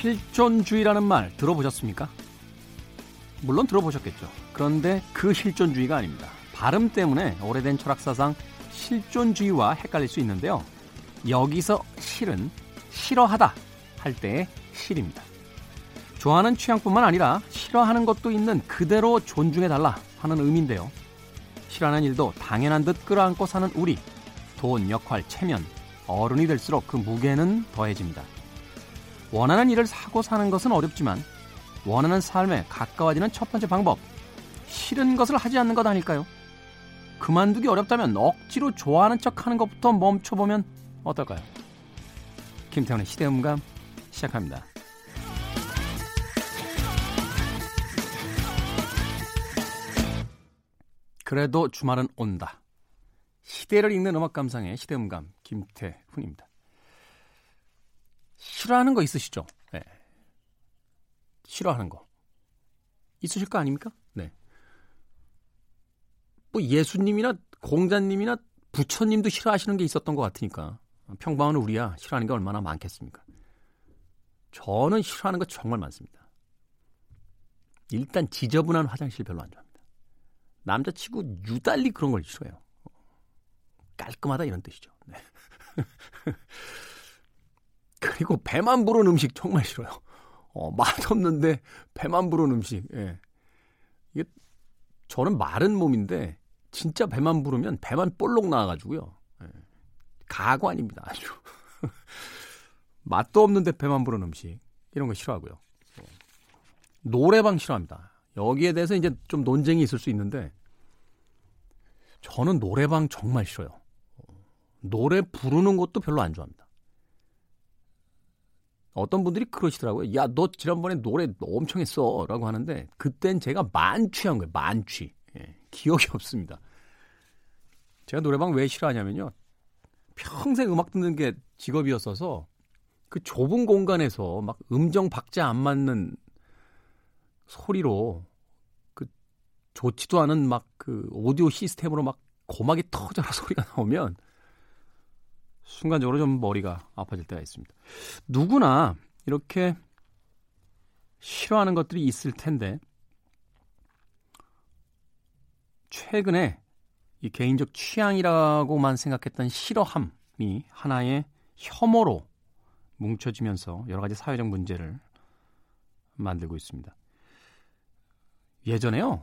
실존주의라는 말 들어보셨습니까? 물론 들어보셨겠죠. 그런데 그 실존주의가 아닙니다. 발음 때문에 오래된 철학사상 실존주의와 헷갈릴 수 있는데요. 여기서 실은 싫어하다 할 때의 실입니다. 좋아하는 취향뿐만 아니라 싫어하는 것도 있는 그대로 존중해달라 하는 의미인데요. 싫어하는 일도 당연한 듯 끌어안고 사는 우리. 돈, 역할, 체면, 어른이 될수록 그 무게는 더해집니다. 원하는 일을 사고 사는 것은 어렵지만 원하는 삶에 가까워지는 첫 번째 방법. 싫은 것을 하지 않는 것 아닐까요? 그만두기 어렵다면 억지로 좋아하는 척 하는 것부터 멈춰보면 어떨까요? 김태훈의 시대음감 시작합니다. 그래도 주말은 온다. 시대를 읽는 음악 감상의 시대음감 김태훈입니다. 싫어하는 거 있으시죠? 네. 싫어하는 거. 있으실 거 아닙니까? 네. 뭐 예수님이나 공자님이나 부처님도 싫어하시는 게 있었던 것 같으니까 평범한 우리야 싫어하는 게 얼마나 많겠습니까? 저는 싫어하는 거 정말 많습니다. 일단 지저분한 화장실 별로 안 좋아합니다. 남자치고 유달리 그런 걸 싫어해요. 깔끔하다 이런 뜻이죠. 네. 그리고 배만 부른 음식 정말 싫어요. 어, 맛없는데 배만 부른 음식. 예. 이게 저는 마른 몸인데 진짜 배만 부르면 배만 볼록 나와가지고요. 예. 가고 아닙니다. 아주. 맛도 없는데 배만 부른 음식. 이런 거 싫어하고요. 어. 노래방 싫어합니다. 여기에 대해서 이제 좀 논쟁이 있을 수 있는데 저는 노래방 정말 싫어요. 노래 부르는 것도 별로 안 좋아합니다. 어떤 분들이 그러시더라고요. 야, 너 지난번에 노래 엄청 했어. 라고 하는데, 그땐 제가 만취한 거예요. 만취. 예, 기억이 없습니다. 제가 노래방 왜 싫어하냐면요. 평생 음악 듣는 게 직업이었어서, 그 좁은 공간에서 막 음정 박자 안 맞는 소리로, 그 좋지도 않은 막 그 오디오 시스템으로 막 고막이 터져라 소리가 나오면, 순간적으로 좀 머리가 아파질 때가 있습니다. 누구나 이렇게 싫어하는 것들이 있을 텐데 최근에 이 개인적 취향이라고만 생각했던 싫어함이 하나의 혐오로 뭉쳐지면서 여러 가지 사회적 문제를 만들고 있습니다. 예전에요.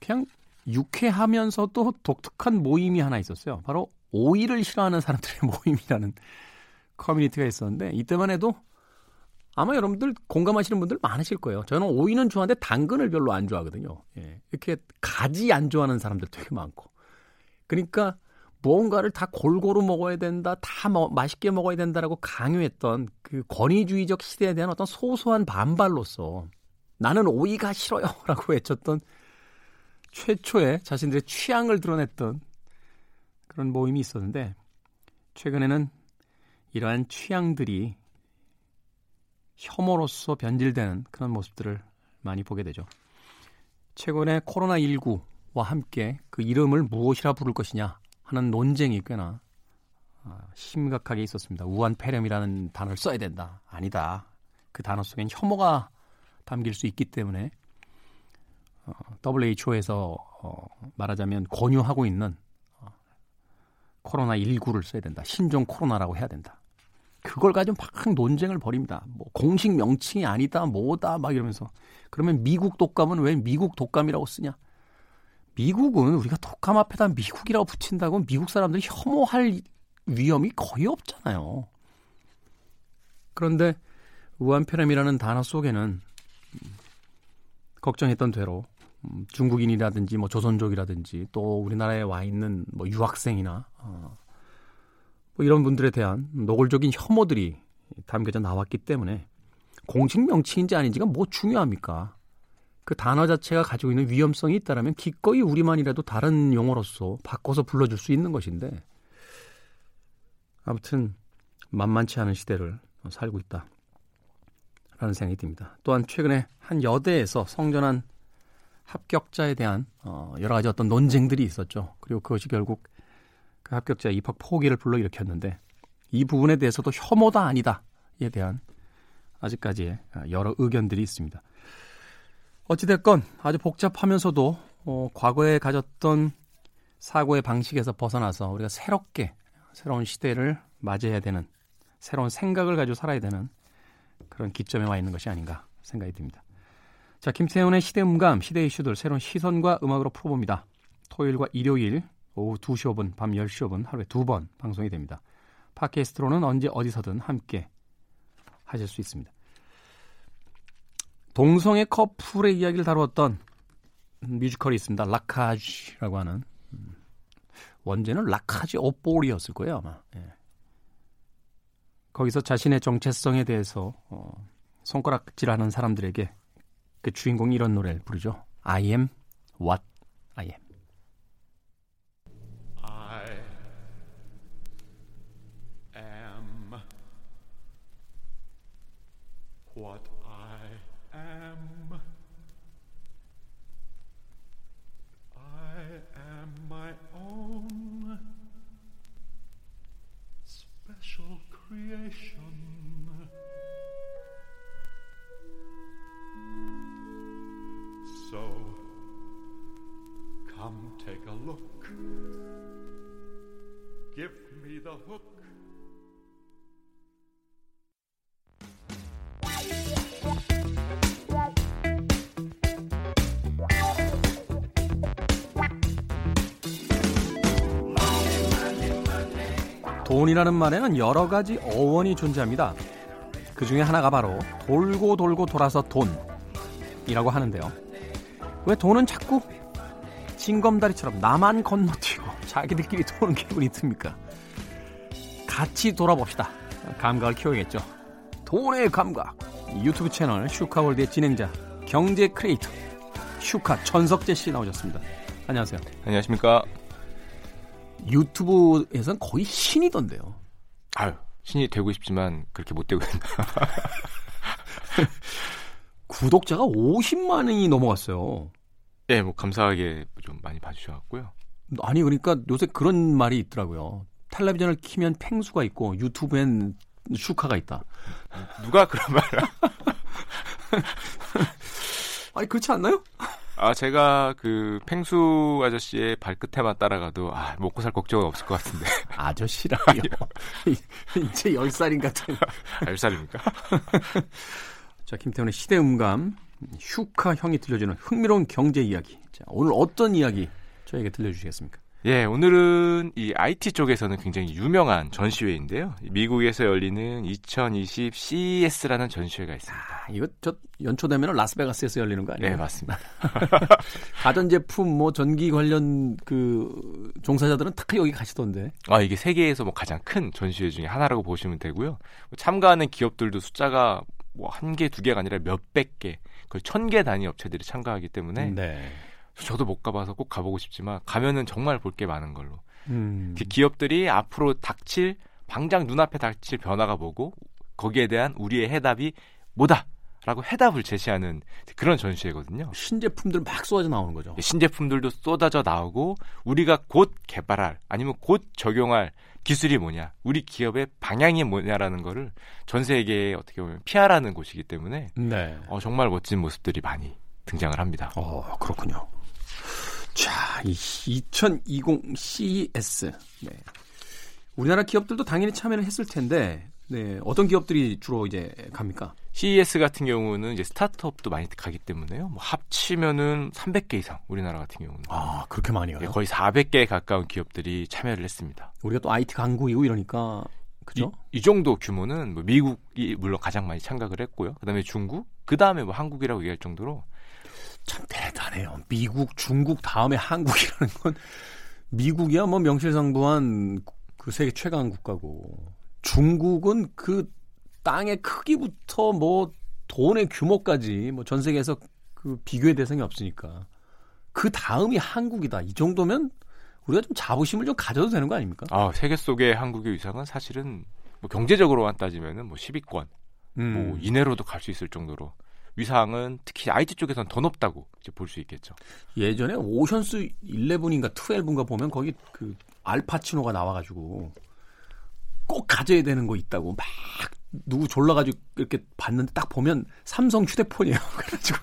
그냥 유쾌하면서도 독특한 모임이 하나 있었어요. 바로 오이를 싫어하는 사람들의 모임이라는 커뮤니티가 있었는데 이때만 해도 아마 여러분들 공감하시는 분들 많으실 거예요. 저는 오이는 좋아하는데 당근을 별로 안 좋아하거든요. 예, 이렇게 가지 안 좋아하는 사람들 되게 많고. 그러니까 무언가를 다 골고루 먹어야 된다, 다 먹, 맛있게 먹어야 된다라고 강요했던 그 권위주의적 시대에 대한 어떤 소소한 반발로서 나는 오이가 싫어요라고 외쳤던 최초의 자신들의 취향을 드러냈던 그런 모임이 있었는데 최근에는 이러한 취향들이 혐오로서 변질되는 그런 모습들을 많이 보게 되죠. 최근에 코로나19와 함께 그 이름을 무엇이라 부를 것이냐 하는 논쟁이 꽤나 아, 심각하게 있었습니다. 우한폐렴이라는 단어를 써야 된다. 아니다. 그 단어 속엔 혐오가 담길 수 있기 때문에 어, WHO에서 어, 말하자면 권유하고 있는 코로나19를 써야 된다. 신종 코로나라고 해야 된다. 그걸 가지고 막 논쟁을 벌입니다. 뭐 공식 명칭이 아니다, 뭐다, 막 이러면서. 그러면 미국 독감은 왜 미국 독감이라고 쓰냐? 미국은 우리가 독감 앞에다 미국이라고 붙인다고 미국 사람들이 혐오할 위험이 거의 없잖아요. 그런데 우한폐렴이라는 단어 속에는 걱정했던 대로 음, 중국인이라든지 뭐 조선족이라든지 또 우리나라에 와 있는 뭐 유학생이나 어, 뭐 이런 분들에 대한 노골적인 혐오들이 담겨져 나왔기 때문에 공식 명칭인지 아닌지가 뭐 중요합니까? 그 단어 자체가 가지고 있는 위험성이 있다라면 기꺼이 우리만이라도 다른 용어로서 바꿔서 불러줄 수 있는 것인데 아무튼 만만치 않은 시대를 살고 있다라는 생각이 듭니다. 또한 최근에 한 여대에서 성전한 합격자에 대한 어, 여러 가지 어떤 논쟁들이 있었죠. 그리고 그것이 결국 그 합격자의 입학 포기를 불러일으켰는데 이 부분에 대해서도 혐오다 아니다에 대한 아직까지 여러 의견들이 있습니다. 어찌됐건 아주 복잡하면서도 어, 과거에 가졌던 사고의 방식에서 벗어나서 우리가 새롭게 새로운 시대를 맞이해야 되는 새로운 생각을 가지고 살아야 되는 그런 기점에 와 있는 것이 아닌가 생각이 듭니다. 자, 김태훈의 시대음감, 시대 이슈들 새로운 시선과 음악으로 풀어봅니다. 토요일과 일요일 오후 2시 5분, 밤 10시 5분 하루에 두 번 방송이 됩니다. 팟캐스트로는 언제 어디서든 함께 하실 수 있습니다. 동성애 커플의 이야기를 다루었던 뮤지컬이 있습니다. 라카지라고 하는 원제는 라카지 오볼이었을 거예요 아마. 예. 거기서 자신의 정체성에 대해서 어, 손가락질하는 사람들에게 그 주인공이 이런 노래를 부르죠. I am what I am. what I am. I am my own special creation. Give me the hook. 돈이라는 말에는 여러 가지 어원이 존재합니다. 그 중에 하나가 바로 돌고 돌고 돌아서 돈이라고 하는데요. 왜 돈은 자꾸 징검다리처럼 나만 건너뛰고 자기들끼리 도는 기분이 듭니까? 같이 돌아봅시다. 감각을 키워야겠죠. 돈의 감각. 유튜브 채널 슈카월드의 진행자 경제 크리에이터 슈카 전석재 씨 나오셨습니다. 안녕하세요. 안녕하십니까. 유튜브에선 거의 신이던데요. 아유, 신이 되고 싶지만 그렇게 못 되고 있나. 구독자가 50만이 넘어갔어요. 예, 네, 뭐 감사하게 좀 많이 봐주셔갖고요. 아니 그러니까 요새 그런 말이 있더라고요. 텔레비전을 키면 팽수가 있고 유튜브엔 슈카가 있다. 누가 그런 말을? 아니 그렇지 않나요? 아 제가 그 팽수 아저씨의 발끝에만 따라가도 아 먹고 살 걱정은 없을 것 같은데. 아저씨라요. 이제 10살인 같은. 아, 10살입니까? 자 김태훈의 시대 음감 슈카 형이 들려주는 흥미로운 경제 이야기. 자 오늘 어떤 이야기 저에게 들려주시겠습니까? 예, 오늘은 이 IT 쪽에서는 굉장히 유명한 전시회인데요. 미국에서 열리는 2020 CES라는 전시회가 있습니다. 아, 이거 저 연초 되면 라스베가스에서 열리는 거 아니에요? 네, 맞습니다. 가전제품 뭐 전기 관련 그 종사자들은 다 여기 가시던데. 아, 이게 세계에서 뭐 가장 큰 전시회 중에 하나라고 보시면 되고요. 참가하는 기업들도 숫자가 뭐 한 개, 두 개가 아니라 몇백 개, 거의 천 개 단위 업체들이 참가하기 때문에 네. 저도 못 가봐서 꼭 가보고 싶지만 가면은 정말 볼 게 많은 걸로. 음. 그 기업들이 앞으로 닥칠 당장 눈앞에 닥칠 변화가 뭐고 거기에 대한 우리의 해답이 뭐다. 라고 해답을 제시하는 그런 전시회거든요. 신제품들 막 쏟아져 나오는 거죠. 신제품들도 쏟아져 나오고 우리가 곧 개발할 아니면 곧 적용할 기술이 뭐냐, 우리 기업의 방향이 뭐냐라는 거를 전 세계에 어떻게 보면 피하라는 곳이기 때문에 네. 어, 정말 멋진 모습들이 많이 등장을 합니다. 어, 그렇군요. 자, 이2020 CES. 네. 우리나라 기업들도 당연히 참여를 했을 텐데, 네, 어떤 기업들이 주로 이제 갑니까? CES 같은 경우는 이제 스타트업도 많이 가기 때문에요. 뭐 합치면은 300개 이상 우리나라 같은 경우는. 아, 그렇게 많이요? 네, 거의 400개에 가까운 기업들이 참여를 했습니다. 우리가 또 IT 강국이고 이러니까 그죠? 이, 이 정도 규모는 뭐 미국이 물론 가장 많이 참가를 했고요. 그다음에 중국, 그다음에 뭐 한국이라고 얘기할 정도로 참 대단해요. 미국, 중국 다음에 한국이라는 건 미국이야 뭐 명실상부한 그 세계 최강 국가고 중국은 그 땅의 크기부터 뭐 돈의 규모까지 뭐 전 세계에서 그 비교의 대상이 없으니까 그 다음이 한국이다. 이 정도면 우리가 좀 자부심을 좀 가져도 되는 거 아닙니까? 아 세계 속의 한국의 위상은 사실은 뭐 경제적으로만 따지면은 뭐 10위권 음. 뭐 이내로도 갈 수 있을 정도로 위상은 특히 IT 쪽에서는 더 높다고 이제 볼 수 있겠죠. 예전에 오션스 11인가 12인가 보면 거기 그 알파치노가 나와가지고 꼭 가져야 되는 거 있다고 막 누구 졸라가지고 이렇게 봤는데 딱 보면 삼성 휴대폰이에요. 그래가지고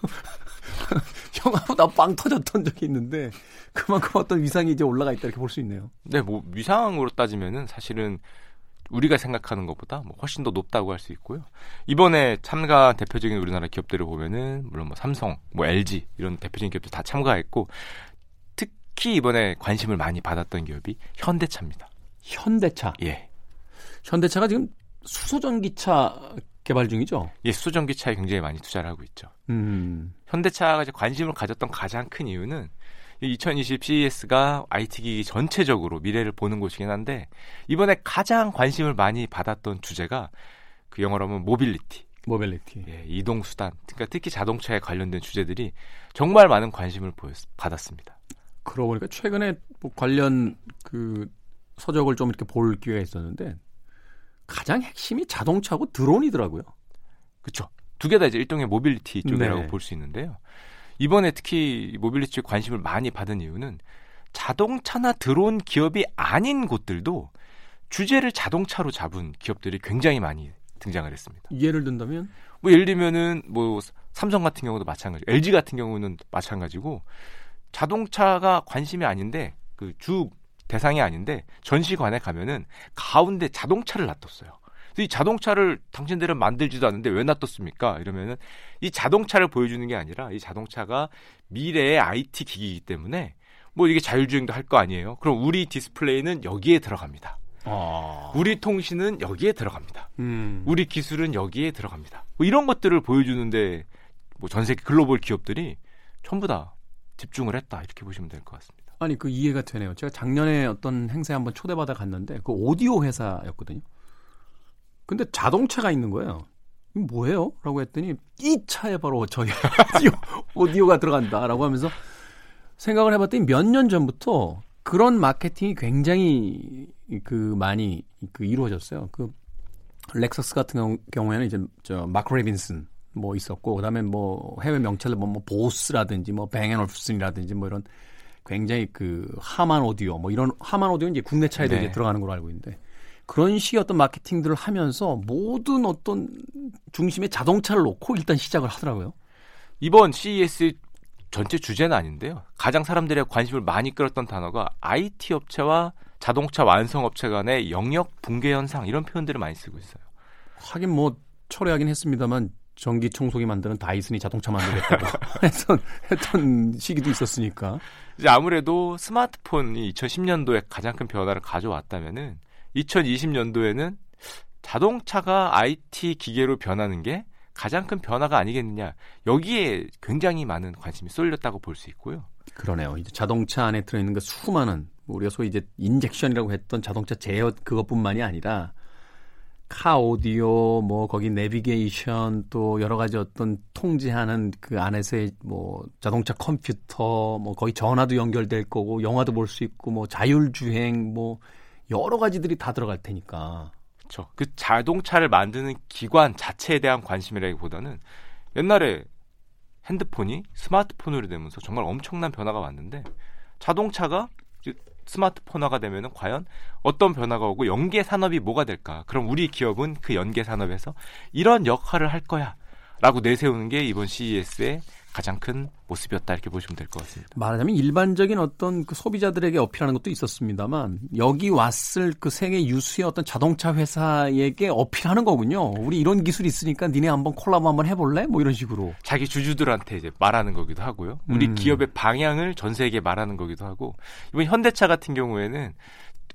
형하고 나 빵 터졌던 적이 있는데 그만큼 어떤 위상이 이제 올라가 있다 이렇게 볼 수 있네요. 네, 뭐 위상으로 따지면은 사실은 우리가 생각하는 것보다 뭐 훨씬 더 높다고 할 수 있고요. 이번에 참가 대표적인 우리나라 기업들을 보면은 물론 뭐 삼성, 뭐 LG 이런 대표적인 기업들 다 참가했고 특히 이번에 관심을 많이 받았던 기업이 현대차입니다. 현대차. 예. 현대차가 지금 수소전기차 개발 중이죠. 예, 수소전기차에 굉장히 많이 투자를 하고 있죠. 음. 현대차가 이제 관심을 가졌던 가장 큰 이유는 2020 CES가 IT 기기 전체적으로 미래를 보는 곳이긴 한데 이번에 가장 관심을 많이 받았던 주제가 그 영어로 하면 mobility. mobility. 예, 이동 수단. 그러니까 특히 자동차에 관련된 주제들이 정말 많은 관심을 보였, 받았습니다. 그러고 보니까 최근에 뭐 관련 그 서적을 좀 이렇게 볼 기회가 있었는데 가장 핵심이 자동차고 드론이더라고요. 그렇죠. 두 개 다 이제 일종의 모빌리티 쪽이라고 네. 볼수 있는데요. 이번에 특히 모빌리티 쪽에 관심을 많이 받은 이유는 자동차나 드론 기업이 아닌 곳들도 주제를 자동차로 잡은 기업들이 굉장히 많이 등장을 했습니다. 예를 든다면 뭐 예를 들면은 뭐 삼성 같은 경우도 마찬가지, LG 같은 경우는 마찬가지고 자동차가 관심이 아닌데 그 주 대상이 아닌데 전시관에 가면은 가운데 자동차를 놔뒀어요. 이 자동차를 당신들은 만들지도 않는데 왜 놔뒀습니까? 이러면은 이 자동차를 보여주는 게 아니라 이 자동차가 미래의 IT 기기이기 때문에 뭐 이게 자율주행도 할 거 아니에요. 그럼 우리 디스플레이는 여기에 들어갑니다. 아. 우리 통신은 여기에 들어갑니다. 음. 우리 기술은 여기에 들어갑니다. 뭐 이런 것들을 보여주는데 뭐 전 세계 글로벌 기업들이 전부 다 집중을 했다 이렇게 보시면 될 것 같습니다. 아니 그 이해가 되네요. 제가 작년에 어떤 행사에 한번 초대받아 갔는데 그 오디오 회사였거든요. 근데 자동차가 있는 거예요. 뭐예요? 라고 했더니 이 차에 바로 저희 오디오, 오디오가 들어간다라고 하면서 생각을 해봤더니 몇 년 전부터 그런 마케팅이 굉장히 그 많이 그 이루어졌어요. 그 렉서스 같은 경우, 경우에는 이제 저 마크 레빈슨 뭐 있었고 그다음에 뭐 해외 명차들 뭐, 뭐 보스라든지 뭐 뱅앤올룹슨이라든지 뭐 이런 굉장히 그 하만 오디오 뭐 이런 하만 오디오는 이제 국내 차에도 네. 이제 들어가는 걸로 알고 있는데 그런 식의 어떤 마케팅들을 하면서 모든 어떤 중심에 자동차를 놓고 일단 시작을 하더라고요. 이번 CES 전체 주제는 아닌데요. 가장 사람들의 관심을 많이 끌었던 단어가 IT 업체와 자동차 완성 업체 간의 영역 붕괴 현상 이런 표현들을 많이 쓰고 있어요. 하긴 뭐 철회하긴 했습니다만 전기 청소기 만드는 다이슨이 자동차 만들겠다고 했던 했던 시기도 있었으니까. 이제 아무래도 스마트폰이 2010년도에 가장 큰 변화를 가져왔다면은 2020년도에는 자동차가 IT 기계로 변하는 게 가장 큰 변화가 아니겠느냐. 여기에 굉장히 많은 관심이 쏠렸다고 볼 수 있고요. 그러네요. 이제 자동차 안에 들어있는 그 수많은 우리가 소위 이제 인젝션이라고 했던 자동차 제어 그것뿐만이 아니라 카 오디오 뭐 거기 내비게이션 또 여러 가지 어떤 통제하는 그 안에서의 뭐 자동차 컴퓨터 뭐 거의 전화도 연결될 거고 영화도 볼 수 있고 뭐 자율주행 뭐 여러 가지들이 다 들어갈 테니까 그렇죠. 그 자동차를 만드는 기관 자체에 대한 관심이라기보다는 옛날에 핸드폰이 스마트폰으로 되면서 정말 엄청난 변화가 왔는데 자동차가 스마트폰화가 되면은 과연 어떤 변화가 오고 연계 산업이 뭐가 될까? 그럼 우리 기업은 그 연계 산업에서 이런 역할을 할 거야라고 내세우는 게 이번 CES의 가장 큰 모습이었다 이렇게 보시면 될 것 같습니다. 말하자면 일반적인 어떤 그 소비자들에게 어필하는 것도 있었습니다만 여기 왔을 그 세계 유수의 어떤 자동차 회사에게 어필하는 거군요. 우리 이런 기술이 있으니까 니네 한번 콜라보 한번 해볼래? 뭐 이런 식으로. 자기 주주들한테 이제 말하는 거기도 하고요. 우리 음. 기업의 방향을 전 세계에 말하는 거기도 하고 이번 현대차 같은 경우에는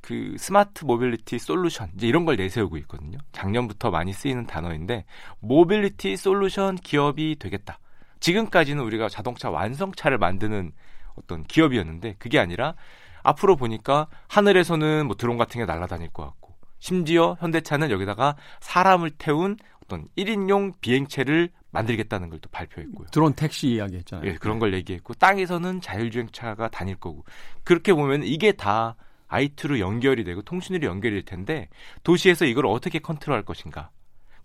그 smart mobility solution 이제 이런 걸 내세우고 있거든요. 작년부터 많이 쓰이는 단어인데 mobility solution 기업이 되겠다. 지금까지는 우리가 자동차 완성차를 만드는 어떤 기업이었는데 그게 아니라 앞으로 보니까 하늘에서는 뭐 드론 같은 게 날아다닐 것 같고 심지어 현대차는 여기다가 사람을 태운 어떤 1인용 비행체를 만들겠다는 걸 또 발표했고요. 드론 택시 이야기 했잖아요. 예, 그런 걸 얘기했고 땅에서는 자율주행차가 다닐 거고 그렇게 보면 이게 다 IT로 연결이 되고 통신으로 연결이 될 텐데 도시에서 이걸 어떻게 컨트롤할 것인가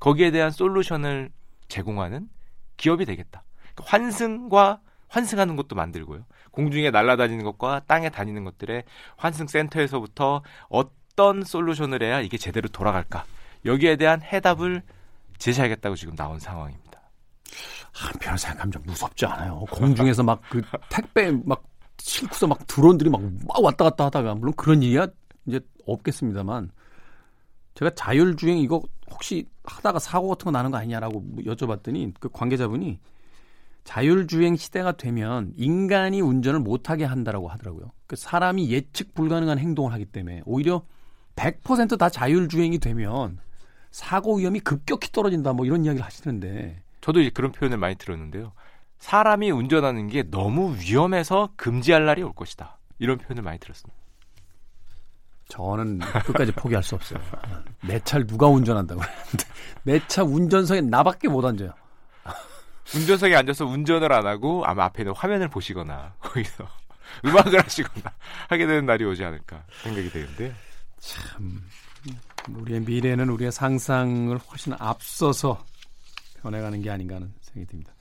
거기에 대한 솔루션을 제공하는 기업이 되겠다. 환승과 환승하는 것도 만들고요. 공중에 날아다니는 것과 땅에 다니는 것들의 환승 센터에서부터 어떤 솔루션을 해야 이게 제대로 돌아갈까 여기에 대한 해답을 제시하겠다고 지금 나온 상황입니다. 한편으로 생각하면 좀 무섭지 않아요. 공중에서 막 그 택배 막 싣고서 막 드론들이 막, 막 왔다 갔다 하다가 물론 그런 일이야 이제 없겠습니다만 제가 자율주행 이거 혹시 하다가 사고 같은 거 나는 거 아니냐라고 여쭤봤더니 그 관계자분이 자율주행 시대가 되면 인간이 운전을 못하게 한다라고 하더라고요. 그 사람이 예측 불가능한 행동을 하기 때문에 오히려 100%다 자율주행이 되면 사고 위험이 급격히 떨어진다 뭐 이런 이야기를 하시는데 저도 이제 그런 표현을 많이 들었는데요. 사람이 운전하는 게 너무 위험해서 금지할 날이 올 것이다. 이런 표현을 많이 들었습니다. 저는 끝까지 포기할 수 없어요. 내 차를 누가 운전한다고 내 차 운전석에 나밖에 못 앉아요. 운전석에 앉아서 운전을 안 하고 아마 앞에 있는 화면을 보시거나 거기서 음악을 하시거나 하게 되는 날이 오지 않을까 생각이 되는데요. 참 우리의 미래는 우리의 상상을 훨씬 앞서서 변해가는 게 아닌가 하는 생각이 듭니다.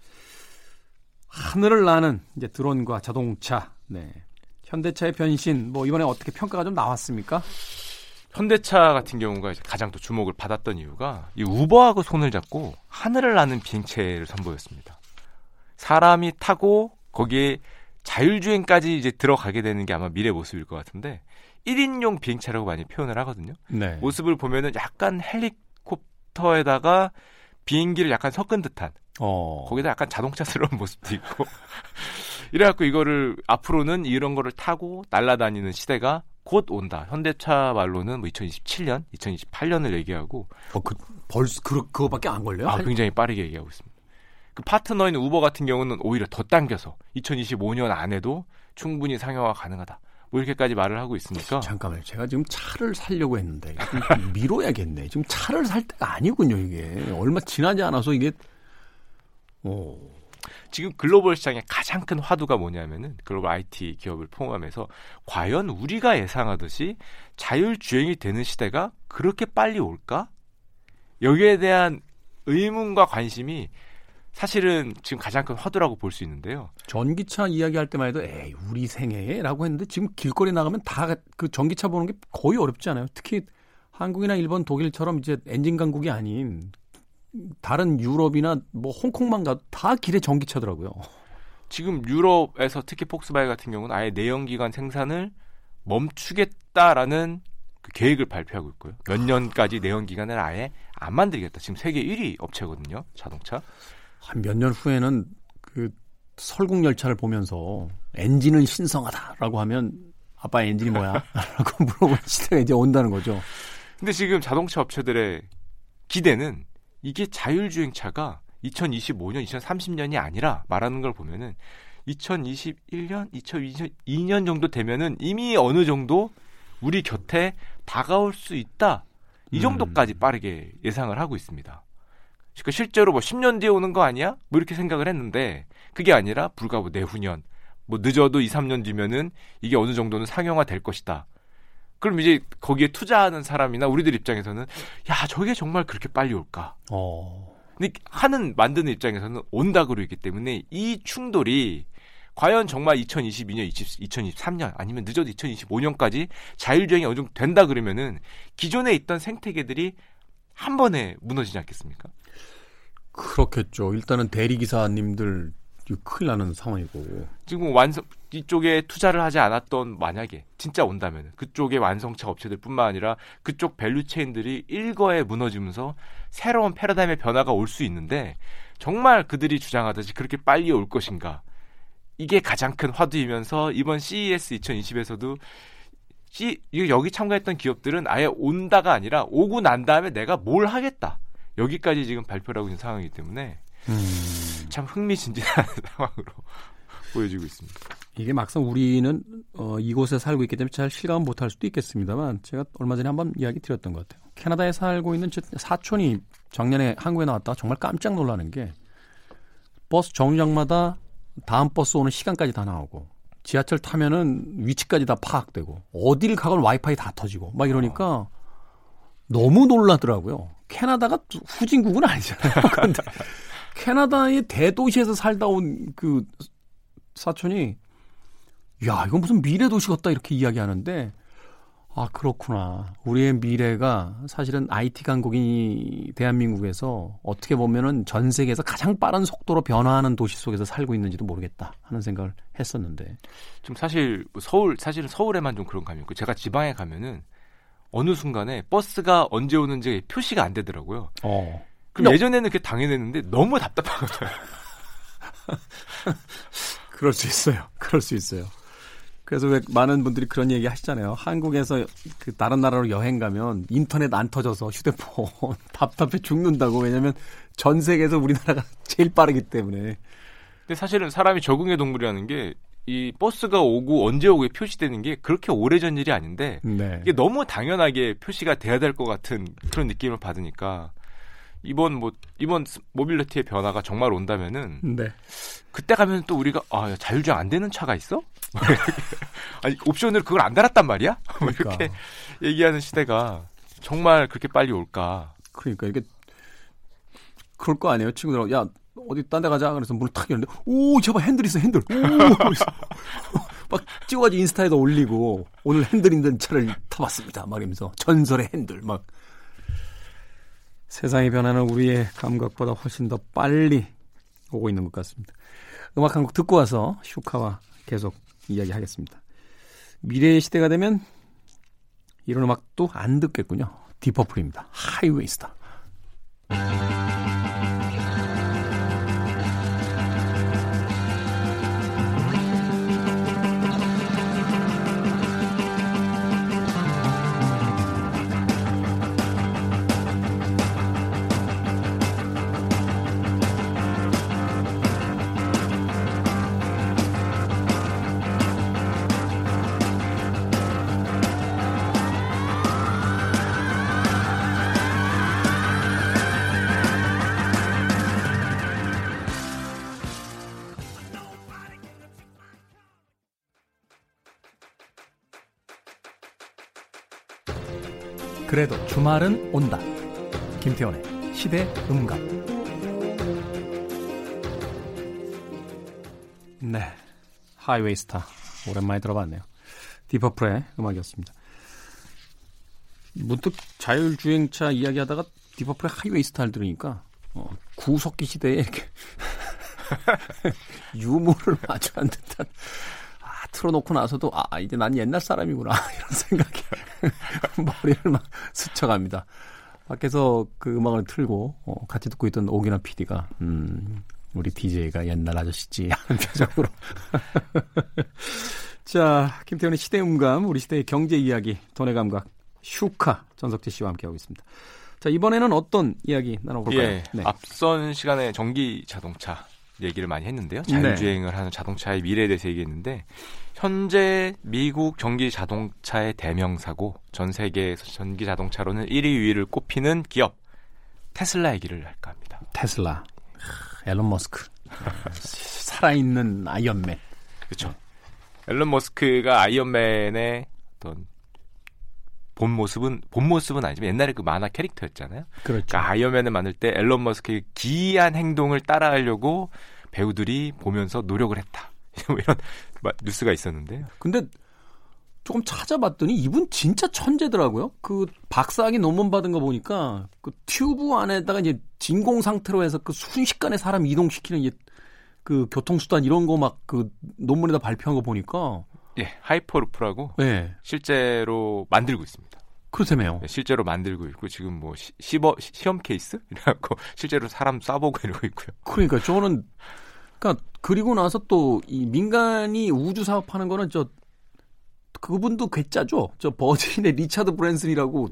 하늘을 나는 이제 드론과 자동차, 네. 현대차의 변신, 뭐 이번에 어떻게 평가가 좀 나왔습니까? 현대차 같은 경우가 가장 또 주목을 받았던 이유가 이 우버하고 손을 잡고 하늘을 나는 비행체를 선보였습니다. 사람이 타고 거기에 자율주행까지 이제 들어가게 되는 게 아마 미래 모습일 것 같은데 1인용 비행차라고 많이 표현을 하거든요. 네. 모습을 보면은 약간 헬리콥터에다가 비행기를 약간 섞은 듯한 어. 거기다 약간 자동차스러운 모습도 있고 이래갖고 이거를 앞으로는 이런 거를 타고 날아다니는 시대가 곧 온다. 현대차 말로는 뭐 2027년, 2028년을 얘기하고 어, 그, 벌써 그, 그거밖에 안 걸려요? 아, 굉장히 빠르게 얘기하고 있습니다. 그 파트너인 우버 같은 경우는 오히려 더 당겨서 2025년 안에도 충분히 상용화 가능하다. 뭐 이렇게까지 말을 하고 있으니까 잠깐만요. 제가 지금 차를 살려고 했는데 미뤄야겠네. 지금 차를 살 때가 아니군요, 이게. 얼마 지나지 않아서 이게 오. 지금 글로벌 시장의 가장 큰 화두가 뭐냐면은 글로벌 IT 기업을 포함해서 과연 우리가 예상하듯이 자율주행이 되는 시대가 그렇게 빨리 올까? 여기에 대한 의문과 관심이 사실은 지금 가장 큰 화두라고 볼 수 있는데요. 전기차 이야기할 때만 해도 에이 우리 생애라고 했는데 지금 길거리 나가면 다 그 전기차 보는 게 거의 어렵지 않아요. 특히 한국이나 일본, 독일처럼 이제 엔진 강국이 아닌 다른 유럽이나 뭐 홍콩만 가도 다 길에 전기차더라고요. 지금 유럽에서 특히 폭스바이거 같은 경우는 아예 내연기관 생산을 멈추겠다라는 그 계획을 발표하고 있고요. 몇 년까지 내연기관을 아예 안 만들겠다. 지금 세계 1위 업체거든요. 자동차. 한 몇 년 후에는 그 설국 열차를 보면서 엔진은 신성하다라고 하면 아빠 엔진이 뭐야? 라고 물어보는 시대가 이제 온다는 거죠. 근데 지금 자동차 업체들의 기대는 이게 자율주행차가 2025년, 2030년이 아니라 말하는 걸 보면은 2021년, 2022년 정도 되면은 이미 어느 정도 우리 곁에 다가올 수 있다. 이 정도까지 음. 빠르게 예상을 하고 있습니다. 그러니까 실제로 뭐 10년 뒤에 오는 거 아니야? 뭐 이렇게 생각을 했는데 그게 아니라 불과 뭐 내후년, 뭐 늦어도 2, 3년 뒤면은 이게 어느 정도는 상용화 될 것이다. 그럼 이제 거기에 투자하는 사람이나 우리들 입장에서는 야 저게 정말 그렇게 빨리 올까? 어. 근데 하는 만드는 입장에서는 온다 그러기 때문에 이 충돌이 과연 정말 2022년, 20, 2023년 아니면 늦어도 2025년까지 자율주행이 어느 정도 된다 그러면은 기존에 있던 생태계들이 한 번에 무너지지 않겠습니까? 그렇겠죠. 일단은 대리기사님들 큰일 나는 상황이고. 지금 완성 이쪽에 투자를 하지 않았던 만약에 진짜 온다면 그쪽의 완성차 업체들뿐만 아니라 그쪽 value chain들이 일거에 무너지면서 새로운 패러다임의 변화가 올 수 있는데 정말 그들이 주장하듯이 그렇게 빨리 올 것인가? 이게 가장 큰 화두이면서 이번 CES 2020에서도 C, 여기 참가했던 기업들은 아예 온다가 아니라 오고 난 다음에 내가 뭘 하겠다. 여기까지 지금 발표를 하고 있는 상황이기 때문에 음. 참 흥미진진한 상황으로 보여지고 있습니다. 이게 막상 우리는 어, 이곳에 살고 있기 때문에 잘 실감 못할 수도 있겠습니다만 제가 얼마 전에 한번 이야기 드렸던 것 같아요. 캐나다에 살고 있는 제 사촌이 작년에 한국에 나왔다 정말 깜짝 놀라는 게 버스 정류장마다 다음 버스 오는 시간까지 다 나오고 지하철 타면은 위치까지 다 파악되고 어딜 가건 와이파이 다 터지고 막 이러니까 너무 놀라더라고요. 캐나다가 후진국은 아니잖아요. 캐나다의 대도시에서 살다 온 그 사촌이 야 이건 무슨 미래 도시 같다 이렇게 이야기하는데 아, 그렇구나. 우리의 미래가 사실은 IT 강국이 대한민국에서 어떻게 보면은 전 세계에서 가장 빠른 속도로 변화하는 도시 속에서 살고 있는지도 모르겠다 하는 생각을 했었는데. 좀 사실 뭐 서울 사실은 서울에만 좀 그런 감이 있고 제가 지방에 가면은 어느 순간에 버스가 언제 오는지 표시가 안 되더라고요. 어. 그럼 예전에는 그게 당연했는데 너무 답답한 거예요. 그럴 수 있어요. 그럴 수 있어요. 그래서 왜 많은 분들이 그런 얘기 하시잖아요. 한국에서 그 다른 나라로 여행 가면 인터넷 안 터져서 휴대폰 답답해 죽는다고. 왜냐면 전 세계에서 우리나라가 제일 빠르기 때문에. 근데 사실은 사람이 적응의 동물이라는 게 이 버스가 오고 언제 오고 표시되는 게 그렇게 오래전 일이 아닌데 네. 이게 너무 당연하게 표시가 돼야 될 것 같은 그런 느낌을 받으니까 이번 뭐 이번 모빌리티의 변화가 정말 온다면은 네. 그때 가면 또 우리가 아 자율주행 안 되는 차가 있어? 아니 옵션을 그걸 안 달았단 말이야? 뭐 그러니까. 이렇게 얘기하는 시대가 정말 그렇게 빨리 올까? 그러니까 이게 그럴 거 아니에요 친구들 야 어디 딴 데 가자 그래서 문을 탁 열는데 오 저봐 핸들 있어 핸들 오막 찍어가지고 인스타에다 올리고 오늘 핸들 있는 차를 타봤습니다 막 이러면서 전설의 핸들 막 세상이 변하는 우리의 감각보다 훨씬 더 빨리 오고 있는 것 같습니다. 음악 한 곡 듣고 와서 슈카와 계속 이야기하겠습니다. 미래의 시대가 되면 이런 음악도 안 듣겠군요. 디퍼플입니다. 하이웨이스타. 그래도 주말은 온다. 김태원의 시대 음감. 네. Highway Star. 오랜만에 들어봤네요. 딥퍼플의 음악이었습니다. 문득 자율주행차 이야기하다가 딥퍼플의 Highway Star를 들으니까 어, 구석기 시대에 이렇게 유물을 마주한 듯한 틀어놓고 나서도 아 이제 난 옛날 사람이구나 이런 생각이 머리를 막 스쳐갑니다. 밖에서 그 음악을 틀고 어, 같이 듣고 있던 오기나 PD가 음, 우리 DJ가 옛날 아저씨지 하는 표정으로. 자, 김태훈의 시대 음감, 우리 시대의 경제 이야기, 돈의 감각, 슈카 전석재 씨와 함께하고 있습니다. 자, 이번에는 어떤 이야기 나눠볼까요? 예, 네. 앞선 시간에 전기 자동차 얘기를 많이 했는데요. 자율주행을 네. 하는 자동차의 미래에 대해서 얘기했는데 현재 미국 전기 자동차의 대명사고 전 세계에서 전기 자동차로는 1위, 2위를 꼽히는 기업 테슬라 얘기를 할까 합니다. 테슬라, 엘론 머스크, 살아있는 아이언맨. 그렇죠. 엘론 머스크가 아이언맨의 어떤 본 모습은 본 모습은 아니지만 옛날에 그 만화 캐릭터였잖아요. 그렇죠. 그러니까 아이언맨을 만들 때 엘론 머스크의 기이한 행동을 따라하려고 배우들이 보면서 노력을 했다. 뭐 이런 뉴스가 있었는데요. 근데 조금 찾아봤더니 이분 진짜 천재더라고요. 그 박사학위 논문 받은 거 보니까 그 튜브 안에다가 이제 진공 상태로 해서 그 순식간에 사람 이동시키는 이제 그 교통수단 이런 거 막 그 논문에다 발표한 거 보니까 예, 하이퍼루프라고 네. 실제로 만들고 있습니다. 그렇다며요. 네, 실제로 만들고 있고 지금 뭐 시, 시버, 시험 케이스 이래갖고 실제로 사람 쏴보고 이러고 있고요. 그러니까 저는 그러니까 그리고 나서 또 이 민간이 우주 사업하는 거는 저 그분도 괴짜죠. 저 버진의 리차드 브랜슨이라고.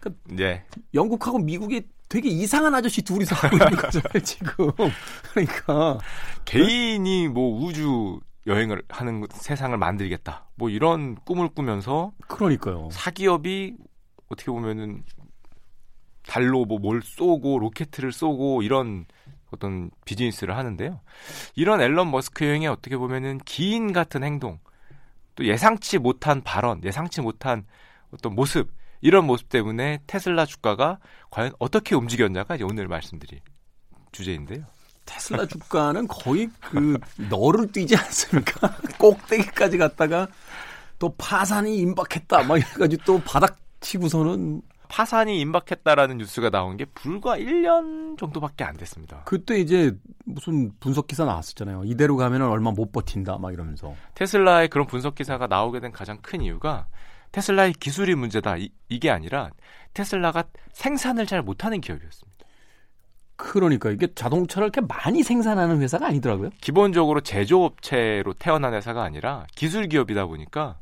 그러니까 네. 영국하고 미국이 되게 이상한 아저씨 둘이서 하고 있는 거잖아요, 지금. 그러니까 개인이 뭐 우주 여행을 하는 세상을 만들겠다. 뭐 이런 꿈을 꾸면서 그러니까요. 사기업이 어떻게 보면은 달로 뭐 뭘 쏘고 로켓을 쏘고 이런 어떤 비즈니스를 하는데요. 이런 앨런 머스크 여행에 어떻게 보면은 기인 같은 행동, 또 예상치 못한 발언, 예상치 못한 어떤 모습 이런 모습 때문에 테슬라 주가가 과연 어떻게 움직였냐가 이제 오늘 말씀드릴 주제인데요. 테슬라 주가는 거의 그 너를 뛰지 않습니까? 꼭대기까지 갔다가 또 파산이 임박했다 막 이래가지고 또 바닥 치고서는 파산이 임박했다라는 뉴스가 나온 게 불과 1년 정도밖에 안 됐습니다. 그때 이제 무슨 분석 기사 나왔었잖아요. 이대로 가면 얼마 못 버틴다 막 이러면서. 테슬라의 그런 분석 기사가 나오게 된 가장 큰 이유가 테슬라의 기술이 문제다 이, 게 아니라 테슬라가 생산을 잘 못하는 기업이었습니다. 그러니까 이게 자동차를 이렇게 많이 생산하는 회사가 아니더라고요. 기본적으로 제조업체로 태어난 회사가 아니라 기술 기업이다 보니까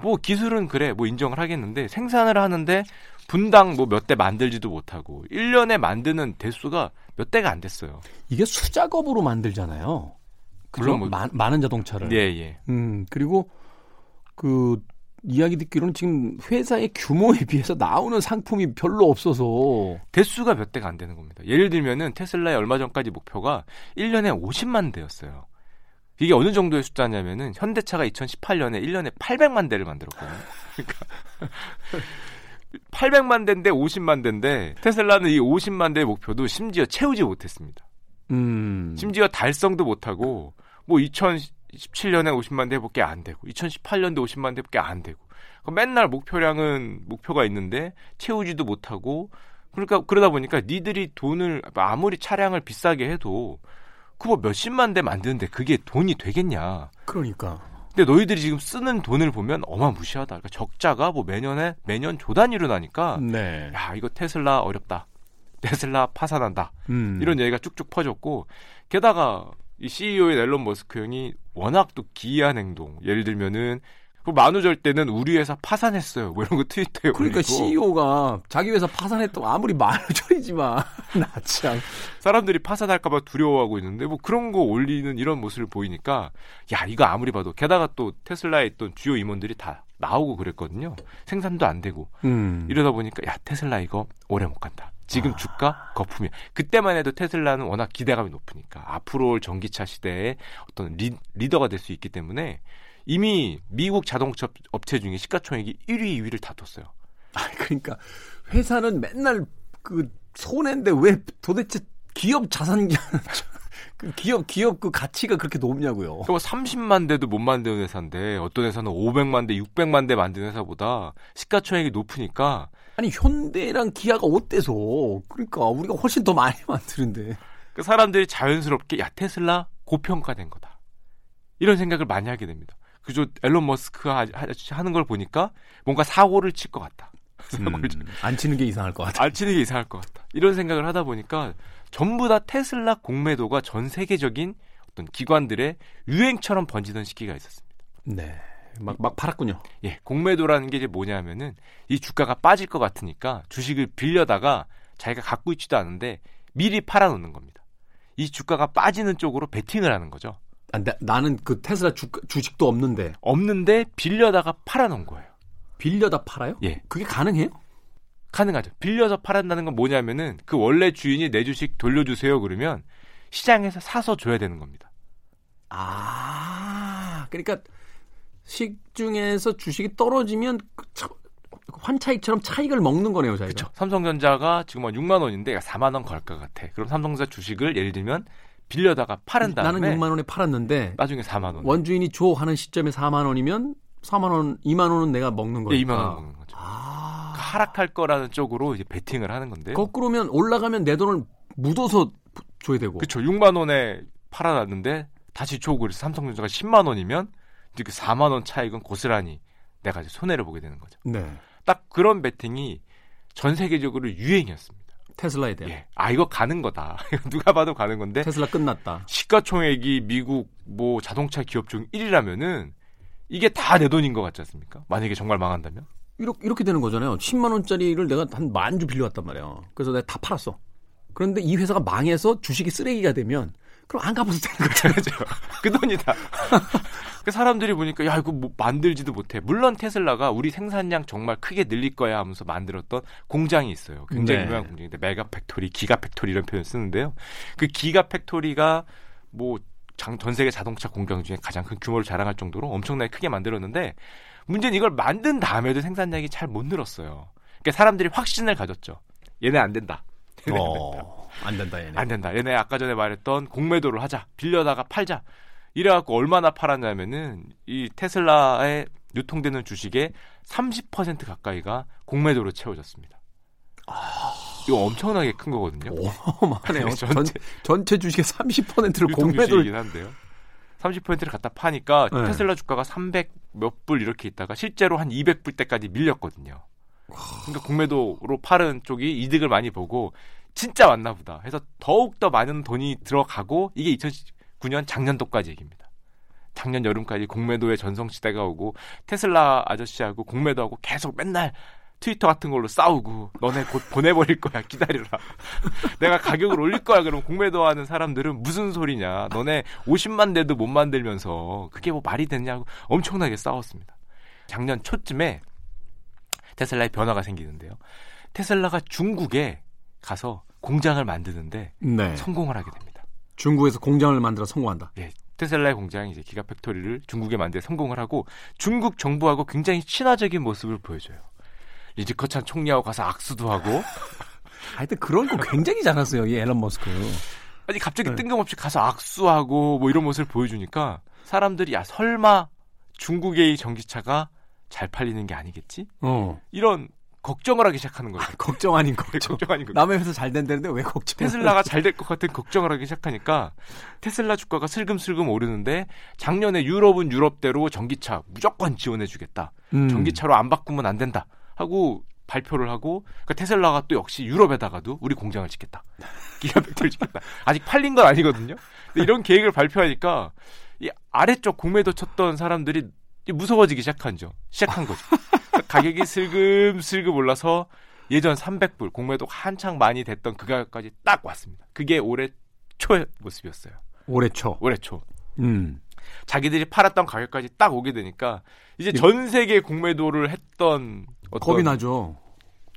뭐 기술은 그래 뭐 인정을 하겠는데 생산을 하는데 분당 뭐 몇 대 만들지도 못하고 1년에 만드는 대수가 몇 대가 안 됐어요. 이게 수작업으로 만들잖아요. 그죠? 뭐, 마, 많은 자동차를. 예, 예. 음, 그리고 그 이야기 듣기로는 지금 회사의 규모에 비해서 나오는 상품이 별로 없어서 대수가 몇 대가 안 되는 겁니다. 예를 들면은 테슬라의 얼마 전까지 목표가 1년에 50만 대였어요. 이게 어느 정도의 숫자냐면은 현대차가 2018년에 1년에 800만 대를 만들었거든요. 그러니까 800만 대인데 50만 대인데 테슬라는 이 50만 대의 목표도 심지어 채우지 못했습니다. 음. 심지어 달성도 못하고 뭐 2017년에 50만 대밖에 안 되고 2018년도 50만 대밖에 안 되고 맨날 목표량은 목표가 있는데 채우지도 못하고 그러니까 그러다 보니까 니들이 돈을 아무리 차량을 비싸게 해도 그거 몇십만 대 만드는데 그게 돈이 되겠냐? 그러니까 근데 너희들이 지금 쓰는 돈을 보면 어마무시하다. 그러니까 적자가 뭐 매년에 매년 조 단위로 나니까 네. 야 이거 테슬라 어렵다. 테슬라 파산한다. 음. 이런 얘기가 쭉쭉 퍼졌고 게다가 이 CEO의 앨런 머스크 형이 워낙 또 기이한 행동. 예를 들면은 그 만우절 때는 우리 회사 파산했어요. 뭐 이런 거 트위터에 그러니까 올리고. CEO가 자기 회사 파산했다고 아무리 만우절이지만 나 참. 사람들이 파산할까봐 두려워하고 있는데 뭐 그런 거 올리는 이런 모습을 보이니까 야 이거 아무리 봐도 게다가 또 테슬라에 있던 주요 임원들이 다 나오고 그랬거든요. 생산도 안 되고 음. 이러다 보니까 야 테슬라 이거 오래 못 간다. 지금 아. 주가 거품이야. 그때만 해도 테슬라는 워낙 기대감이 높으니까 앞으로 올 전기차 시대에 어떤 리, 리더가 될 수 있기 때문에 이미 미국 자동차 업체 중에 시가총액이 1위, 2위를 다퉜어요. 아 그러니까 회사는 맨날 그 손해인데 왜 도대체 기업 자산 그 기업 기업 그 가치가 그렇게 높냐고요. 그뭐 30만 대도 못 만드는 회사인데 어떤 회사는 500만 대, 600만 대 만드는 회사보다 시가총액이 높으니까 아니 현대랑 기아가 어때서 그러니까 우리가 훨씬 더 많이 만드는데 그 사람들이 자연스럽게 야 테슬라 고평가된 거다 이런 생각을 많이 하게 됩니다. 그저 앨런 머스크가 하는 걸 보니까 뭔가 사고를 칠 것 같다. 음, 안 치는 게 이상할 것 같아. 안 치는 게 이상할 것 같다. 이런 생각을 하다 보니까 전부 다 테슬라 공매도가 전 세계적인 어떤 기관들의 유행처럼 번지던 시기가 있었습니다. 네. 막, 막 팔았군요. 예, 공매도라는 게 이제 뭐냐면은 이 주가가 빠질 것 같으니까 주식을 빌려다가 자기가 갖고 있지도 않은데 미리 팔아놓는 겁니다. 이 주가가 빠지는 쪽으로 베팅을 하는 거죠. 아, 나, 나는 그 테슬라 주, 주식도 없는데 없는데 빌려다가 팔아놓은 거예요. 빌려다 팔아요? 예. 그게 가능해요? 가능하죠. 빌려서 팔았다는 건 뭐냐면은 그 원래 주인이 내 주식 돌려주세요 그러면 시장에서 사서 줘야 되는 겁니다. 아, 그러니까 시중에서 주식이 떨어지면 그 차, 환차익처럼 차익을 먹는 거네요, 자기가. 그렇죠. 삼성전자가 지금 한 6만 원인데 4만 원 걸 것 같아. 그럼 삼성전자 주식을 예를 들면 빌려다가 팔은 다음에 나는 6만 원에 팔았는데 나중에 4만 원. 원주인이 줘 하는 시점에 4만 원이면 4만 원, 2만 원은 내가 먹는 거니까. 예, 2만 원 먹는 거죠. 아. 그 하락할 거라는 쪽으로 이제 베팅을 하는 건데. 거꾸로면 올라가면 내 돈을 묻어서 줘야 되고. 그렇죠. 6만 원에 팔아놨는데 다시 줘 그래서 삼성전자가 10만 원이면 이제 그 4만 원 차익은 고스란히 내가 이제 손해를 보게 되는 거죠. 네. 딱 그런 베팅이 전 세계적으로 유행이었습니다. 테슬라에 대한. 예. 아 이거 가는 거다. 누가 봐도 가는 건데 테슬라 끝났다. 시가총액이 미국 뭐 자동차 기업 중 1위라면은 이게 다 내 돈인 것 같지 않습니까? 만약에 정말 망한다면? 이렇게, 이렇게 되는 거잖아요. 10만 원짜리를 내가 한 만 주 빌려왔단 말이야. 그래서 내가 다 팔았어. 그런데 이 회사가 망해서 주식이 쓰레기가 되면 그럼 안 갚아도 되는 거잖아요. 그 돈이다. 그 사람들이 보니까 야 이거 뭐 만들지도 못해. 물론 테슬라가 우리 생산량 정말 크게 늘릴 거야 하면서 만들었던 공장이 있어요. 굉장히 네. 유명한 공장인데 mega factory, giga factory 이런 표현 을 쓰는데요. 그 giga factory가 뭐 전 세계 자동차 공장 중에 가장 큰 규모를 자랑할 정도로 엄청나게 크게 만들었는데 문제는 이걸 만든 다음에도 생산량이 잘 못 늘었어요. 그러니까 사람들이 확신을 가졌죠. 얘네 안 된다. 얘네 안 된다. 어, 안 된다, 얘네. 안 된다. 얘네 아까 전에 말했던 공매도를 하자. 빌려다가 팔자. 이래갖고 얼마나 팔았냐면은 이 테슬라의 유통되는 주식의 30% 가까이가 공매도로 채워졌습니다. 아... 이거 엄청나게 큰 거거든요. 어마어마하네요. 전체, 전체 주식의 30%를 공매도를 한데요. 30%를 갖다 파니까 네. 테슬라 주가가 300 몇 불 이렇게 있다가 실제로 한 200불 때까지 밀렸거든요. 그러니까 공매도로 파는 쪽이 이득을 많이 보고 진짜 왔나 보다 해서 더욱 더 많은 돈이 들어가고 이게 2019년 작년도까지 얘기입니다. 작년 여름까지 공매도의 전성시대가 오고 테슬라 아저씨하고 공매도하고 계속 맨날 트위터 같은 걸로 싸우고 너네 곧 보내버릴 거야. 기다려라. 내가 가격을 올릴 거야. 그럼 공매도 하는 사람들은 무슨 소리냐. 너네 50만 대도 못 만들면서 그게 뭐 말이 되냐고 엄청나게 싸웠습니다. 작년 초쯤에 테슬라의 변화가 생기는데요. 테슬라가 중국에 가서 공장을 만드는데 네. 성공을 하게 됩니다. 중국에서 공장을 만들어 성공한다. 예, 테슬라의 공장이 이제 giga factory를 중국에 만들어 성공을 하고 중국 정부하고 굉장히 친화적인 모습을 보여줘요 리커창 총리하고 가서 악수도 하고. 하여튼 그런 거 굉장히 잘하세요, 이 엘론 머스크. 아니 갑자기 네. 뜬금없이 가서 악수하고 뭐 이런 모습을 보여주니까 사람들이 야 설마 중국의 이 전기차가 잘 팔리는 게 아니겠지? 어. 이런 걱정을 하기 시작하는 거죠. 아, 걱정 아닌 걱정. 걱정 아닌 걱정. 남의 회사 잘 된다는데 왜 걱정? 테슬라가 잘 될 것 같은 걱정을 하기 시작하니까 테슬라 주가가 슬금슬금 오르는데 작년에 유럽은 유럽대로 전기차 무조건 지원해주겠다. 음. 전기차로 안 바꾸면 안 된다. 하고 발표를 하고 그러니까 테슬라가 또 역시 유럽에다가도 우리 공장을 짓겠다. giga factory 짓겠다. 아직 팔린 건 아니거든요. 근데 이런 계획을 발표하니까 이 아래쪽 공매도 쳤던 사람들이 무서워지기 시작한 죠. 시작한 거죠. 가격이 슬금슬금 올라서 예전 300불 공매도 한창 많이 됐던 그 가격까지 딱 왔습니다. 그게 올해 초의 모습이었어요. 올해 초. 올해 초. 음. 자기들이 팔았던 가격까지 딱 오게 되니까 이제 전 세계 공매도를 했던 겁이 나죠.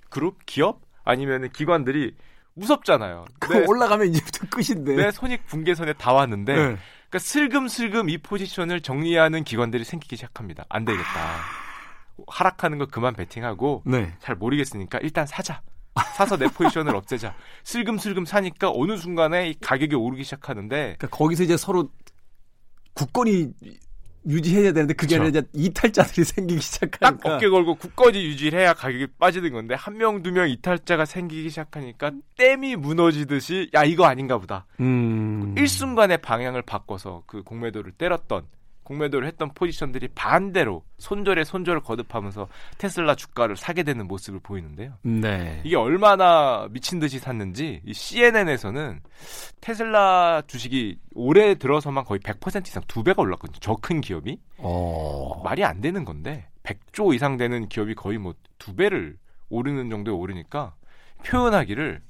그룹, 기업 아니면 기관들이 무섭잖아요. 그 올라가면 이제부터 끝인데. 내 손익 분계선에 다 왔는데, 네. 그러니까 슬금슬금 이 포지션을 정리하는 기관들이 생기기 시작합니다. 안 되겠다. 하락하는 거 그만 베팅하고 네. 잘 모르겠으니까 일단 사자. 사서 내 포지션을 없애자. 슬금슬금 사니까 어느 순간에 이 가격이 오르기 시작하는데 그러니까 거기서 이제 서로 국권이 유지해야 되는데 그게 아니라 이제 이탈자들이 생기기 시작하니까. 딱 어깨 걸고 굳건히 유지를 해야 가격이 빠지는 건데 한 명두명 이탈자가 생기기 시작하니까 댐이 무너지듯이 야 이거 아닌가 보다. 음... 일순간에 방향을 바꿔서 그 공매도를 때렸던 공매도를 했던 포지션들이 반대로 손절에 손절을 거듭하면서 테슬라 주가를 사게 되는 모습을 보이는데요. 네. 이게 얼마나 미친 듯이 샀는지 이 CNN에서는 테슬라 주식이 올해 들어서만 거의 100% 이상 두 배가 올랐거든요. 저 큰 기업이 어... 말이 안 되는 건데 100조 이상 되는 기업이 거의 뭐 두 배를 오르는 정도에 오르니까 표현하기를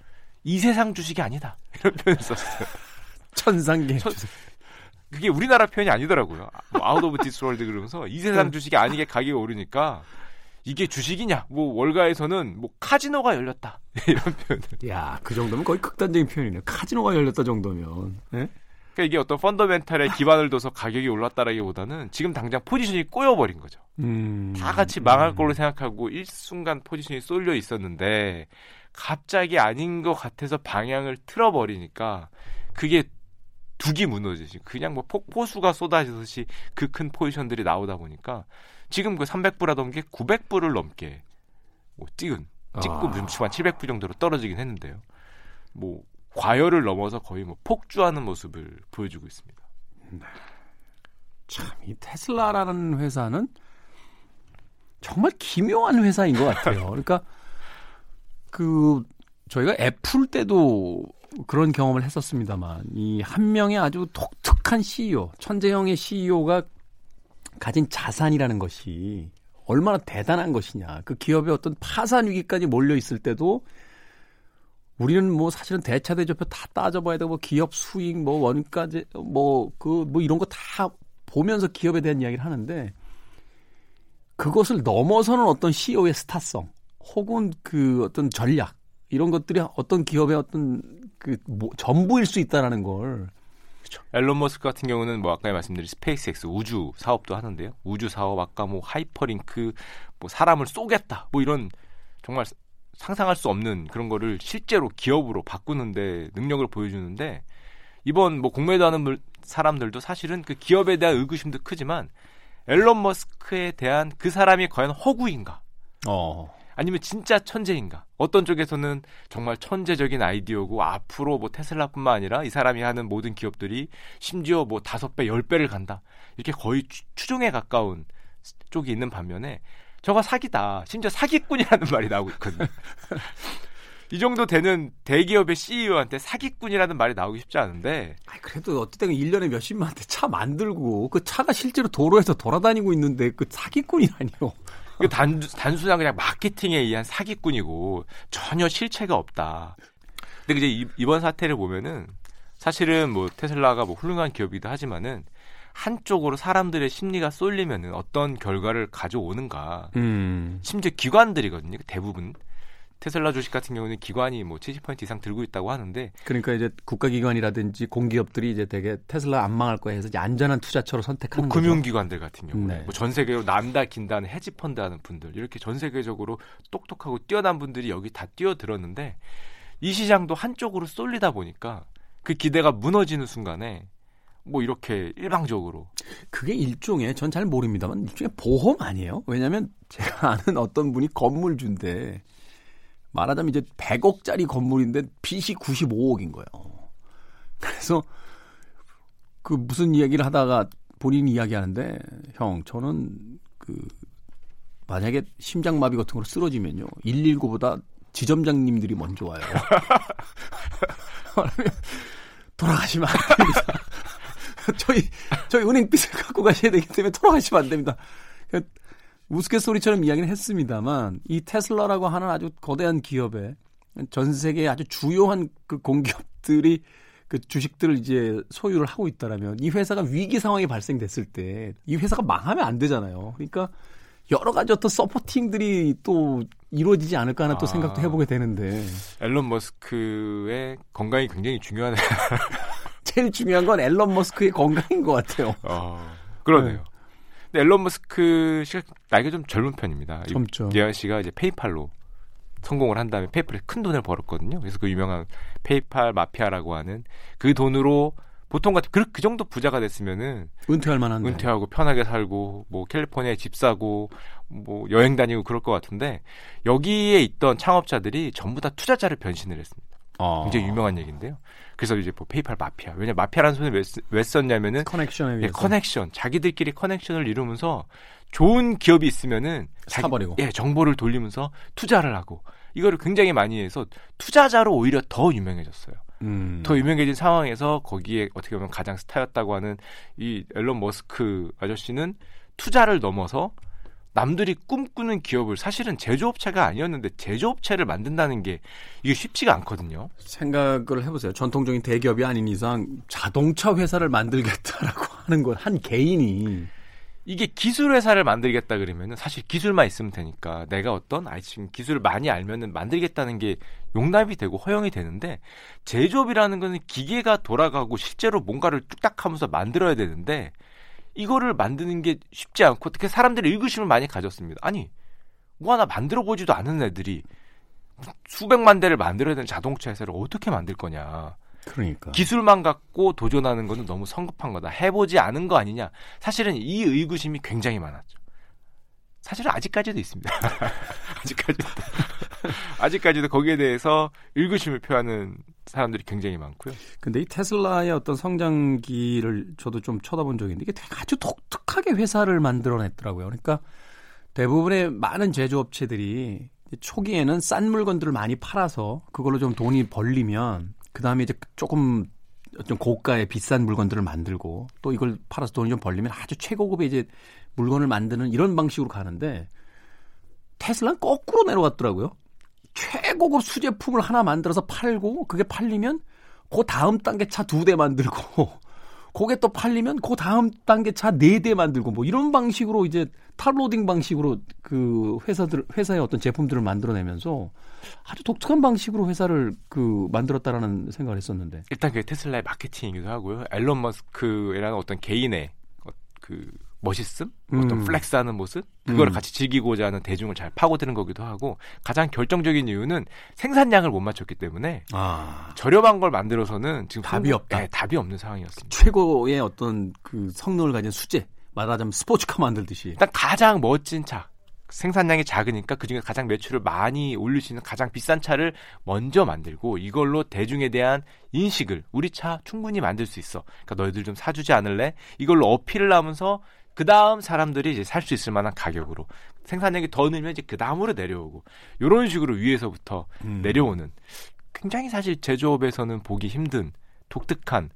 이 세상 주식이 아니다 이런 표현을 썼어요. 천상계 천, 그게 우리나라 표현이 아니더라고요. 뭐 out of this world 그러면서 이 세상 네. 주식이 아니게 가격이 오르니까 이게 주식이냐? 뭐 월가에서는 뭐 카지노가 열렸다 이런 표현을. 야, 그 정도면 거의 극단적인 표현이네요. 카지노가 열렸다 정도면. 네? 그러니까 이게 어떤 펀더멘탈에 기반을 둬서 가격이 올랐다라기보다는 지금 당장 포지션이 꼬여버린 거죠. 음, 다 같이 망할 걸로 생각하고 일순간 포지션이 쏠려 있었는데 갑자기 아닌 것 같아서 방향을 틀어버리니까 그게 두기 무너지지. 그냥 뭐 폭포수가 쏟아지듯이 그 큰 포지션들이 나오다 보니까 지금 그 300불 하던 게 900불을 넘게 뭐 띄운 찍고 아. 뭉치만 700불 정도로 떨어지긴 했는데요. 뭐 과열을 넘어서 거의 뭐 폭주하는 모습을 보여주고 있습니다. 네. 참이 테슬라라는 회사는 정말 기묘한 회사인 것 같아요. 그러니까 그 저희가 애플 때도 그런 경험을 했었습니다만 이 한 명의 아주 독특한 CEO, 천재형의 CEO가 가진 자산이라는 것이 얼마나 대단한 것이냐. 그 기업의 어떤 파산 위기까지 몰려 있을 때도 우리는 뭐 사실은 대차 대조표 다 따져봐야 되고 뭐 기업 수익 뭐 원가제 뭐 그뭐 뭐 이런 거 다 보면서 기업에 대한 이야기를 하는데 그것을 넘어서는 어떤 CEO의 스타성 혹은 그 어떤 전략 이런 것들이 어떤 기업의 어떤 그 뭐, 전부일 수 있다라는 걸. 그렇죠. 앨런 머스크 같은 경우는 뭐 아까 말씀드린 스페이스X 우주 사업도 하는데요. 우주 사업 아까 뭐 하이퍼링크 뭐 사람을 쏘겠다 뭐 이런 정말 상상할 수 없는 그런 거를 실제로 기업으로 바꾸는데 능력을 보여주는데 이번 뭐 공매도 하는 사람들도 사실은 그 기업에 대한 의구심도 크지만 앨런 머스크에 대한 그 사람이 과연 허구인가? 어. 아니면 진짜 천재인가? 어떤 쪽에서는 정말 천재적인 아이디어고 앞으로 뭐 테슬라뿐만 아니라 이 사람이 하는 모든 기업들이 심지어 뭐 다섯 배, 열 배를 간다. 이렇게 거의 추종에 가까운 쪽이 있는 반면에 저가 사기다. 심지어 사기꾼이라는 말이 나오고 있거든요. 이 정도 되는 대기업의 CEO한테 사기꾼이라는 말이 나오기 쉽지 않은데. 아 그래도 어쨌든 1년에 몇십만 대차 만들고 그 차가 실제로 도로에서 돌아다니고 있는데 그 사기꾼이라니요. 그 단, 단순한 그냥 마케팅에 의한 사기꾼이고 전혀 실체가 없다. 근데 이제 이번 사태를 보면은 사실은 뭐 테슬라가 뭐 훌륭한 기업이기도 하지만은 한쪽으로 사람들의 심리가 쏠리면은 어떤 결과를 가져오는가. 음. 심지어 기관들이거든요. 대부분. 테슬라 주식 같은 경우는 기관이 뭐 70% 이상 들고 있다고 하는데 그러니까 이제 국가기관이라든지 공기업들이 이제 되게 테슬라 안 망할 거야 해서 이제 안전한 투자처로 선택하는 뭐 금융기관들 같은 경우는 네. 뭐전 세계로 남다 긴다는 헤지펀드 하는 분들 이렇게 전 세계적으로 똑똑하고 뛰어난 분들이 여기 다 뛰어들었는데 이 시장도 한쪽으로 쏠리다 보니까 그 기대가 무너지는 순간에 뭐 이렇게 일방적으로 그게 일종의 전 잘 모릅니다만 일종의 보험 아니에요? 왜냐하면 제가 아는 어떤 분이 건물주인데 말하자면 이제 100억짜리 건물인데 빚이 95억인 거예요. 그래서 그 무슨 이야기를 하다가 본인이 이야기하는데 형 저는 그 만약에 심장마비 같은 걸로 쓰러지면요 119보다 지점장님들이 먼저 와요. 돌아가시면 안 됩니다. 저희 저희 은행 빚을 갖고 가셔야 되기 때문에 돌아가시면 안 됩니다. 우스갯소리처럼 이야기는 했습니다만 이 테슬라라고 하는 아주 거대한 기업에 전 세계의 아주 주요한 그 공기업들이 그 주식들을 이제 소유를 하고 있다라면 이 회사가 위기 상황이 발생됐을 때 이 회사가 망하면 안 되잖아요. 그러니까 여러 가지 어떤 supporting들이 또 이루어지지 않을까 하는 아, 또 생각도 해보게 되는데. 앨런 머스크의 건강이 굉장히 중요하네요. 제일 중요한 건 앨런 머스크의 건강인 것 같아요. 어, 그러네요. 네. 근데 앨런 머스크 씨가 나이가 좀 젊은 편입니다. 젊죠. 예한 씨가 이제 페이팔로 성공을 한 다음에 페이팔에 큰 돈을 벌었거든요. 그래서 그 유명한 페이팔 마피아라고 하는 그 돈으로 보통 같은 그, 그 정도 부자가 됐으면은 은퇴할 만한 은퇴하고 편하게 살고 뭐 캘리포니아에 집 사고 뭐 여행 다니고 그럴 것 같은데 여기에 있던 창업자들이 전부 다 투자자로 변신을 했습니다. 아. 굉장히 유명한 얘기인데요. 그래서 이제 뭐 페이팔 마피아. 왜냐 마피아라는 소리 왜, 왜 썼냐면은 connection에 예, connection. 자기들끼리 connection을 이루면서 좋은 기업이 있으면은 자기, 사버리고 예, 정보를 돌리면서 투자를 하고 이거를 굉장히 많이 해서 투자자로 오히려 더 유명해졌어요. 음. 더 유명해진 상황에서 거기에 어떻게 보면 가장 스타였다고 하는 이 앨런 머스크 아저씨는 투자를 넘어서 남들이 꿈꾸는 기업을 사실은 제조업체가 아니었는데 제조업체를 만든다는 게 이게 쉽지가 않거든요. 생각을 해보세요. 전통적인 대기업이 아닌 이상 자동차 회사를 만들겠다라고 하는 건 한 개인이 이게 기술 회사를 만들겠다 그러면은 사실 기술만 있으면 되니까 내가 어떤 아이 지금 기술을 많이 알면은 만들겠다는 게 용납이 되고 허용이 되는데 제조업이라는 거는 기계가 돌아가고 실제로 뭔가를 뚝딱 하면서 만들어야 되는데 이거를 만드는 게 쉽지 않고 어떻게 사람들이 의구심을 많이 가졌습니다. 아니 뭐 하나 만들어 보지도 않은 애들이 수백만 대를 만들어야 되는 자동차 회사를 어떻게 만들 거냐. 그러니까 기술만 갖고 도전하는 거는 너무 성급한 거다. 해보지 않은 거 아니냐. 사실은 이 의구심이 굉장히 많았죠. 사실은 아직까지도 있습니다. 아직까지도 아직까지도 거기에 대해서 의구심을 표하는 사람들이 굉장히 많고요. 근데 이 테슬라의 어떤 성장기를 저도 좀 쳐다본 적이 있는데 이게 아주 독특하게 회사를 만들어냈더라고요. 그러니까 대부분의 많은 제조업체들이 초기에는 싼 물건들을 많이 팔아서 그걸로 좀 돈이 벌리면 그 다음에 이제 조금 좀 고가의 비싼 물건들을 만들고 또 이걸 팔아서 돈이 좀 벌리면 아주 최고급의 이제 물건을 만드는 이런 방식으로 가는데 테슬라는 거꾸로 내려갔더라고요. 최고급 수제품을 하나 만들어서 팔고 그게 팔리면 그 다음 단계 차 두 대 만들고 그게 또 팔리면 그 다음 단계 차 네 대 만들고 뭐 이런 방식으로 이제 탑로딩 방식으로 그 회사들 회사의 어떤 제품들을 만들어내면서 아주 독특한 방식으로 회사를 그 만들었다라는 생각을 했었는데 일단 그 테슬라의 마케팅이기도 하고요. 앨런 머스크라는 어떤 개인의 그 멋있음, 어떤 음. flex하는 모습, 그거를 음. 같이 즐기고자 하는 대중을 잘 파고드는 거기도 하고 가장 결정적인 이유는 생산량을 못 맞췄기 때문에 아. 저렴한 걸 만들어서는 지금 답이 없다. 네, 답이 없는 상황이었습니다. 최고의 어떤 그 성능을 가진 수제 말하자면 스포츠카 만들듯이. 일단 가장 멋진 차. 생산량이 작으니까 그중에 가장 매출을 많이 올릴 수 있는 가장 비싼 차를 먼저 만들고 이걸로 대중에 대한 인식을 우리 차 충분히 만들 수 있어. 그러니까 너희들 좀 사주지 않을래? 이걸로 어필을 하면서 그 다음 사람들이 이제 살 수 있을 만한 가격으로 생산량이 더 늘면 이제 그 다음으로 내려오고 이런 식으로 위에서부터 음. 내려오는 굉장히 사실 제조업에서는 보기 힘든 독특한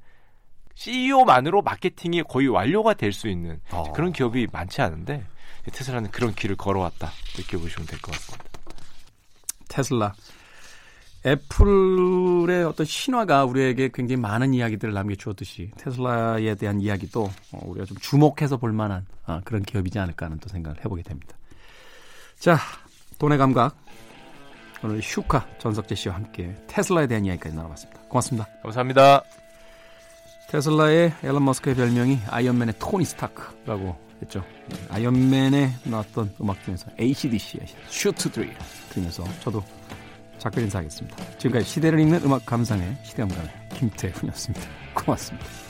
CEO만으로 마케팅이 거의 완료가 될 수 있는 어. 그런 기업이 많지 않은데 테슬라는 그런 길을 걸어왔다 이렇게 보시면 될 것 같습니다. 테슬라 애플의 어떤 신화가 우리에게 굉장히 많은 이야기들을 남겨주었듯이 테슬라에 대한 이야기도 어, 우리가 좀 주목해서 볼 만한 어, 그런 기업이지 않을까 하는 또 생각을 해보게 됩니다. 자, 돈의 감각. 오늘 슈카 전석재 씨와 함께 테슬라에 대한 이야기까지 나눠봤습니다. 고맙습니다. 감사합니다. 테슬라의 앨런 머스크의 별명이 아이언맨의 토니 스타크라고 했죠. 아이언맨에 나왔던 음악 중에서 ACDC의 슈트 드릴 들으면서 저도 작별 인사하겠습니다. 지금까지 시대를 읽는 음악 감상의 시대음감의 김태훈이었습니다. 고맙습니다.